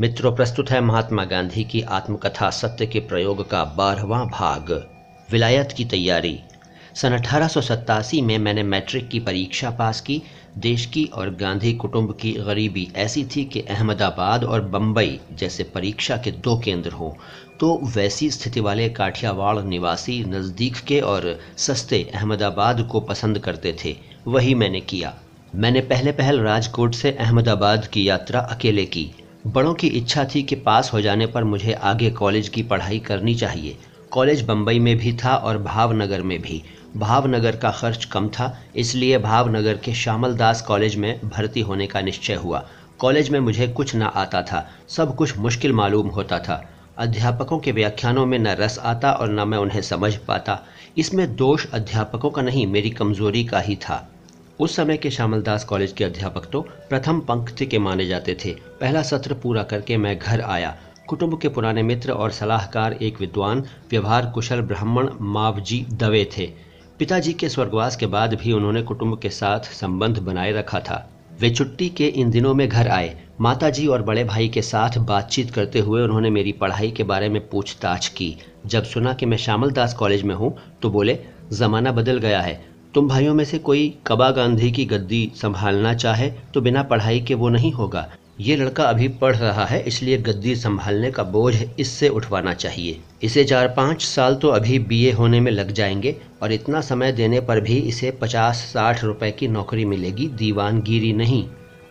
मित्रों, प्रस्तुत है महात्मा गांधी की आत्मकथा सत्य के प्रयोग का बारहवां भाग। विलायत की तैयारी। सन अठारह सौ सतासी में मैंने मैट्रिक की परीक्षा पास की। देश की और गांधी कुटुंब की गरीबी ऐसी थी कि अहमदाबाद और बम्बई जैसे परीक्षा के दो केंद्र हों तो वैसी स्थिति वाले काठियावाड़ निवासी नज़दीक के और सस्ते अहमदाबाद को पसंद करते थे। वही मैंने किया। मैंने पहले पहल राजकोट से अहमदाबाद की यात्रा अकेले की। बड़ों की इच्छा थी कि पास हो जाने पर मुझे आगे कॉलेज की पढ़ाई करनी चाहिए। कॉलेज बम्बई में भी था और भावनगर में भी। भावनगर का खर्च कम था, इसलिए भावनगर के श्यामल दास कॉलेज में भर्ती होने का निश्चय हुआ। कॉलेज में मुझे कुछ न आता था, सब कुछ मुश्किल मालूम होता था। अध्यापकों के व्याख्यानों में न रस आता और न मैं उन्हें समझ पाता। इसमें दोष अध्यापकों का नहीं, मेरी कमज़ोरी का ही था। उस समय के श्यामल दास कॉलेज के अध्यापक तो प्रथम पंक्ति के माने जाते थे। पहला सत्र पूरा करके मैं घर आया। कुटुंब के पुराने मित्र और सलाहकार एक विद्वान, व्यवहार कुशल ब्राह्मण मावजी दवे थे। पिताजी के स्वर्गवास के बाद भी उन्होंने कुटुंब के साथ संबंध बनाए रखा था। वे छुट्टी के इन दिनों में घर आए। माताजी और बड़े भाई के साथ बातचीत करते हुए उन्होंने मेरी पढ़ाई के बारे में पूछताछ की। जब सुना कि मैं श्यामल दास कॉलेज में हूँ तो बोले, ज़माना बदल गया है। तुम भाइयों में से कोई कबा गांधी की गद्दी संभालना चाहे तो बिना पढ़ाई के वो नहीं होगा। ये लड़का अभी पढ़ रहा है, इसलिए गद्दी संभालने का बोझ इससे उठवाना चाहिए। इसे चार पाँच साल तो अभी बीए होने में लग जाएँगे, और इतना समय देने पर भी इसे पचास साठ रुपए की नौकरी मिलेगी, दीवानगिरी नहीं।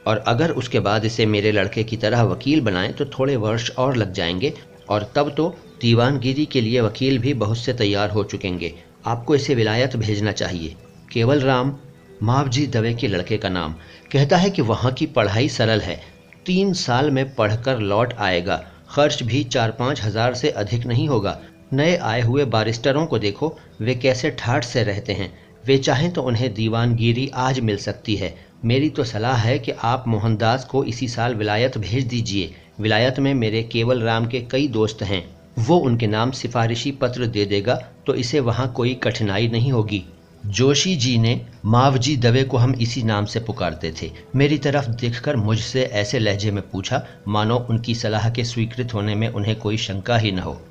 और अगर उसके बाद इसे मेरे लड़के की तरह वकील बनाएँ तो थोड़े वर्ष और लग जाएँगे, और तब तो दीवानगिरी के लिए वकील भी बहुत से तैयार हो चुकेंगे। आपको इसे विलायत भेजना चाहिए। केवल राम मावजी दवे के लड़के का नाम। कहता है कि वहाँ की पढ़ाई सरल है। तीन साल में पढ़कर लौट आएगा। खर्च भी चार पाँच हज़ार से अधिक नहीं होगा। नए आए हुए बारिस्टरों को देखो, वे कैसे ठाठ से रहते हैं। वे चाहें तो उन्हें दीवानगिरी आज मिल सकती है। मेरी तो सलाह है कि आप मोहनदास को इसी साल विलायत भेज दीजिए। विलायत में मेरे केवल राम के कई दोस्त हैं। वो उनके नाम सिफारिशी पत्र दे देगा तो इसे वहाँ कोई कठिनाई नहीं होगी। जोशी जी ने, मावजी दवे को हम इसी नाम से पुकारते थे। मेरी तरफ़ देखकर मुझसे ऐसे लहजे में पूछा, मानो उनकी सलाह के स्वीकृत होने में उन्हें कोई शंका ही न हो।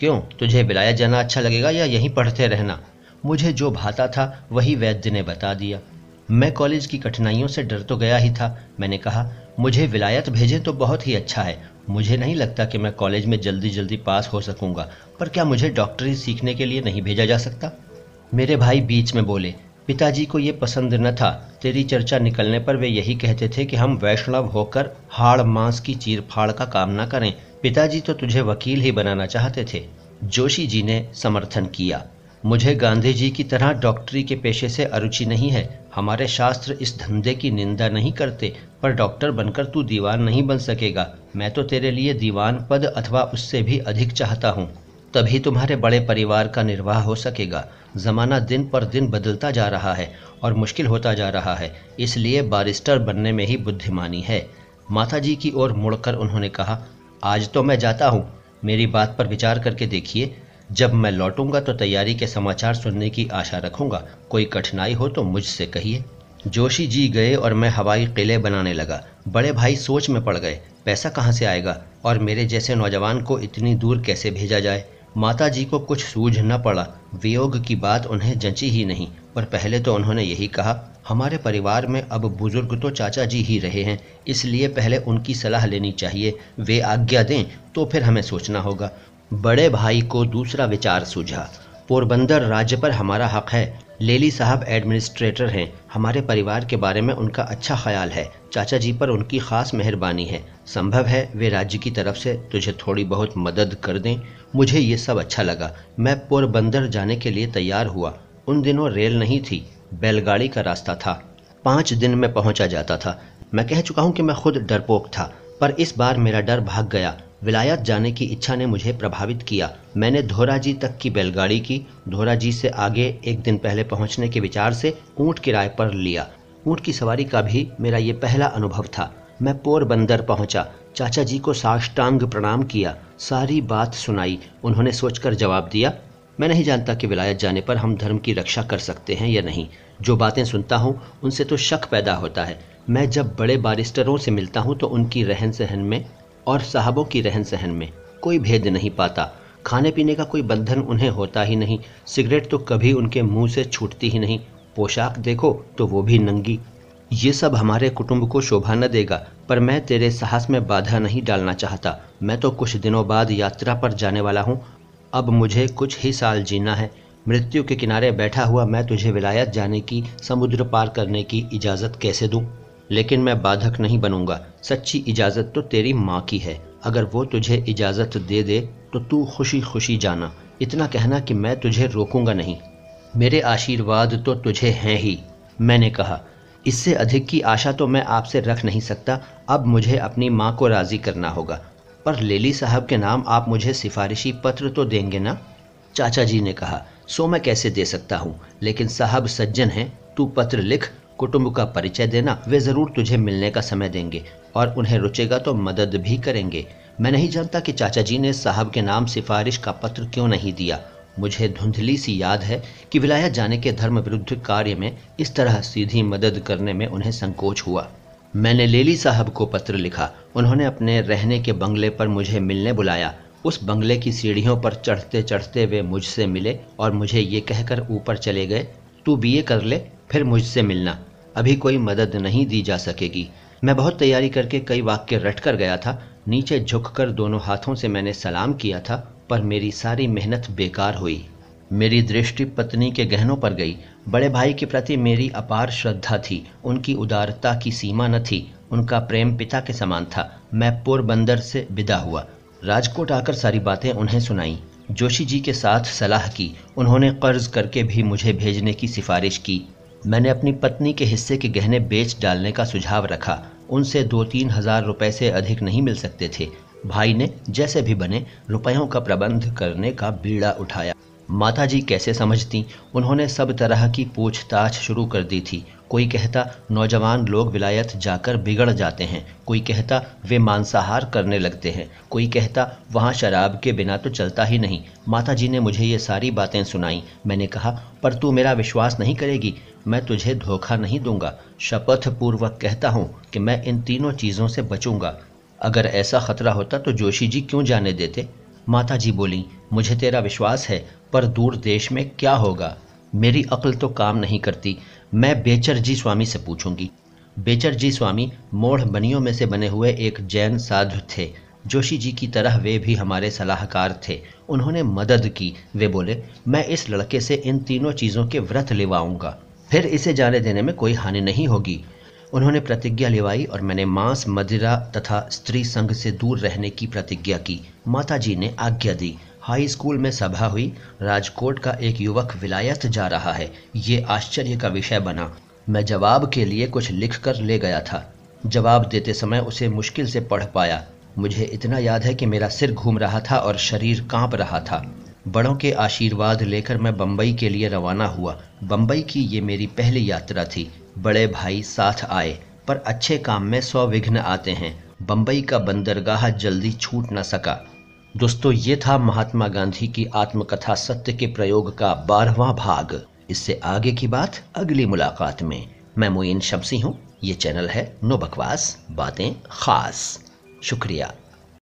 क्यों, तुझे बिलाया जाना अच्छा लगेगा या यहीं पढ़ते रहना? मुझे जो भाता था, वही वैद्य ने बता दिया। मैं कॉलेज की कठिनाइयों से डर तो गया ही था। मैंने कहा, मुझे विलायत भेजें तो बहुत ही अच्छा है। मुझे नहीं लगता कि मैं कॉलेज में जल्दी जल्दी पास हो सकूँगा, पर क्या मुझे डॉक्टरी सीखने के लिए नहीं भेजा जा सकता? मेरे भाई बीच में बोले, पिताजी को ये पसंद न था। तेरी चर्चा निकलने पर वे यही कहते थे कि हम वैष्णव होकर हाड़ मांस की चीर फाड़ का काम न करें। पिताजी तो तुझे वकील ही बनाना चाहते थे। जोशी जी ने समर्थन किया। मुझे गांधी जी की तरह डॉक्टरी के पेशे से अरुचि नहीं है। हमारे शास्त्र इस धंधे की निंदा नहीं करते, पर डॉक्टर बनकर तू दीवान नहीं बन सकेगा। मैं तो तेरे लिए दीवान पद अथवा उससे भी अधिक चाहता हूँ। तभी तुम्हारे बड़े परिवार का निर्वाह हो सकेगा। ज़माना दिन पर दिन बदलता जा रहा है और मुश्किल होता जा रहा है, इसलिए बारिस्टर बनने में ही बुद्धिमानी है। माता जी की ओर मुड़कर उन्होंने कहा, आज तो मैं जाता हूँ। मेरी बात पर विचार करके देखिए। जब मैं लौटूँगा तो तैयारी के समाचार सुनने की आशा रखूँगा। कोई कठिनाई हो तो मुझसे कहिए। जोशी जी गए और मैं हवाई किले बनाने लगा। बड़े भाई सोच में पड़ गए, पैसा कहाँ से आएगा? और मेरे जैसे नौजवान को इतनी दूर कैसे भेजा जाए? माता जी को कुछ सूझ न पड़ा। वियोग की बात उन्हें जंची ही नहीं, पर पहले तो उन्होंने यही कहा, हमारे परिवार में अब बुज़ुर्ग तो चाचा जी ही रहे हैं, इसलिए पहले उनकी सलाह लेनी चाहिए। वे आज्ञा दें तो फिर हमें सोचना होगा। बड़े भाई को दूसरा विचार सूझा। पोरबंदर राज्य पर हमारा हक है लेली साहब एडमिनिस्ट्रेटर हैं। हमारे परिवार के बारे में उनका अच्छा ख्याल है। चाचा जी पर उनकी ख़ास मेहरबानी है। संभव है वे राज्य की तरफ़ से तुझे थोड़ी बहुत मदद कर दें। मुझे ये सब अच्छा लगा। मैं पोरबंदर जाने के लिए तैयार हुआ। उन दिनों रेल नहीं थी। बैलगाड़ी का रास्ता था। पाँच दिन में पहुँचा जाता था। मैं कह चुका हूँ कि मैं खुद डरपोक था, पर इस बार मेरा डर भाग गया। विलायत जाने की इच्छा ने मुझे प्रभावित किया। मैंने धोराजी तक की बैलगाड़ी की। धोराजी से आगे एक दिन पहले पहुँचने के विचार से ऊँट किराए पर लिया। ऊँट की सवारी का भी मेरा ये पहला अनुभव था। मैं पोरबंदर पहुँचा। चाचा जी को साष्टांग प्रणाम किया। सारी बात सुनाई। उन्होंने सोचकर जवाब दिया, मैं नहीं जानता कि विलायत जाने पर हम धर्म की रक्षा कर सकते हैं या नहीं। जो बातें सुनता हूँ, उनसे तो शक पैदा होता है। मैं जब बड़े बारिस्टरों से मिलता हूँ तो उनकी रहन सहन में और साहबों की रहन सहन में कोई भेद नहीं पाता। खाने पीने का कोई बंधन उन्हें होता ही नहीं। सिगरेट तो कभी उनके मुँह से छूटती ही नहीं। पोशाक देखो तो वो भी नंगी। ये सब हमारे कुटुंब को शोभा न देगा, पर मैं तेरे साहस में बाधा नहीं डालना चाहता। मैं तो कुछ दिनों बाद यात्रा पर जाने वाला हूँ। अब मुझे कुछ ही साल जीना है। मृत्यु के किनारे बैठा हुआ मैं तुझे विलायत जाने की, समुद्र पार करने की इजाज़त कैसे दूँ? लेकिन मैं बाधक नहीं बनूँगा। सच्ची इजाज़त तो तेरी माँ की है। अगर वो तुझे इजाज़त दे दे तो तू खुशी खुशी जाना। इतना कहना कि मैं तुझे रोकूँगा नहीं। मेरे आशीर्वाद तो तुझे हैं ही, मैंने कहा। इससे अधिक की आशा तो मैं आपसे रख नहीं सकता। अब मुझे अपनी माँ को राज़ी करना होगा। पर लेली साहब के नाम आप मुझे सिफारिशी पत्र तो देंगे ना? चाचा जी ने कहा, सो मैं कैसे दे सकता हूँ? लेकिन साहब सज्जन हैं, तू पत्र लिख कुटुंब का परिचय देना, वे ज़रूर तुझे मिलने का समय देंगे और उन्हें रुचेगा तो मदद भी करेंगे। मैं नहीं जानता कि चाचा जी ने साहब के नाम सिफारिश का पत्र क्यों नहीं दिया। मुझे धुंधली सी याद है कि विलायत जाने के धर्म विरुद्ध कार्य में इस तरह सीधी मदद करने में उन्हें संकोच हुआ। मैंने लेली साहब को पत्र लिखा। उन्होंने अपने रहने के बंगले पर मुझे मिलने बुलाया। उस बंगले की सीढ़ियों पर चढ़ते चढ़ते वे मुझसे मिले और मुझे ये कहकर ऊपर चले गए, तू बीए कर ले। फिर मुझसे मिलना। अभी कोई मदद नहीं दी जा सकेगी। मैं बहुत तैयारी करके कई वाक्य रट कर गया था। नीचे झुककर दोनों हाथों से मैंने सलाम किया था, पर मेरी सारी मेहनत बेकार हुई। मेरी दृष्टि पत्नी के गहनों पर गई। बड़े भाई के प्रति मेरी अपार श्रद्धा थी। उनकी उदारता की सीमा न थी। उनका प्रेम पिता के समान था। मैं पोरबंदर से विदा हुआ। राजकोट आकर सारी बातें उन्हें सुनाई। जोशी जी के साथ सलाह की। उन्होंने कर्ज करके भी मुझे भेजने की सिफारिश की। मैंने अपनी पत्नी के हिस्से के गहने बेच डालने का सुझाव रखा। उनसे दो तीन हज़ार रुपए से अधिक नहीं मिल सकते थे। भाई ने, जैसे भी बने, रुपयों का प्रबंध करने का बीड़ा उठाया। माता जी कैसे समझती? उन्होंने सब तरह की पूछताछ शुरू कर दी थी। कोई कहता, नौजवान लोग विलायत जाकर बिगड़ जाते हैं। कोई कहता, वे मांसाहार करने लगते हैं। कोई कहता, वहाँ शराब के बिना तो चलता ही नहीं। माता जी ने मुझे ये सारी बातें सुनाई। मैंने कहा, पर तू मेरा विश्वास नहीं करेगी। मैं तुझे धोखा नहीं दूँगा। शपथ पूर्वक कहता हूँ कि मैं इन तीनों चीज़ों से बचूँगा। अगर ऐसा खतरा होता तो जोशी जी क्यों जाने देते? माता जी बोली, मुझे तेरा विश्वास है, पर दूर देश में क्या होगा? मेरी अक्ल तो काम नहीं करती। मैं बेचर जी स्वामी से पूछूँगी। बेचर जी स्वामी मोढ़ बनियों में से बने हुए एक जैन साधु थे। जोशी जी की तरह वे भी हमारे सलाहकार थे। उन्होंने मदद की। वे बोले, मैं इस लड़के से इन तीनों चीज़ों के व्रत लिवाऊँगा। फिर इसे जाने देने में कोई हानि नहीं होगी। उन्होंने प्रतिज्ञा लिवाई और मैंने मांस, मदिरा तथा स्त्री संघ से दूर रहने की प्रतिज्ञा की। माता जी ने आज्ञा दी। हाई स्कूल में सभा हुई। राजकोट का एक युवक विलायत जा रहा है। ये आश्चर्य का विषय बना। मैं जवाब के लिए कुछ लिख कर ले गया था। जवाब देते समय उसे मुश्किल से पढ़ पाया। मुझे इतना याद है कि मेरा सिर घूम रहा था और शरीर काँप रहा था। बड़ों के आशीर्वाद लेकर मैं बम्बई के लिए रवाना हुआ। बम्बई की ये मेरी पहली यात्रा थी। बड़े भाई साथ आए, पर अच्छे काम में सौ विघ्न आते हैं। बम्बई का बंदरगाह जल्दी छूट न सका। दोस्तों, ये था महात्मा गांधी की आत्मकथा सत्य के प्रयोग का बारहवा भाग। इससे आगे की बात अगली मुलाकात में। मैं मोइन शमसी हूँ। ये चैनल है नो बकवास, बातें खास। शुक्रिया।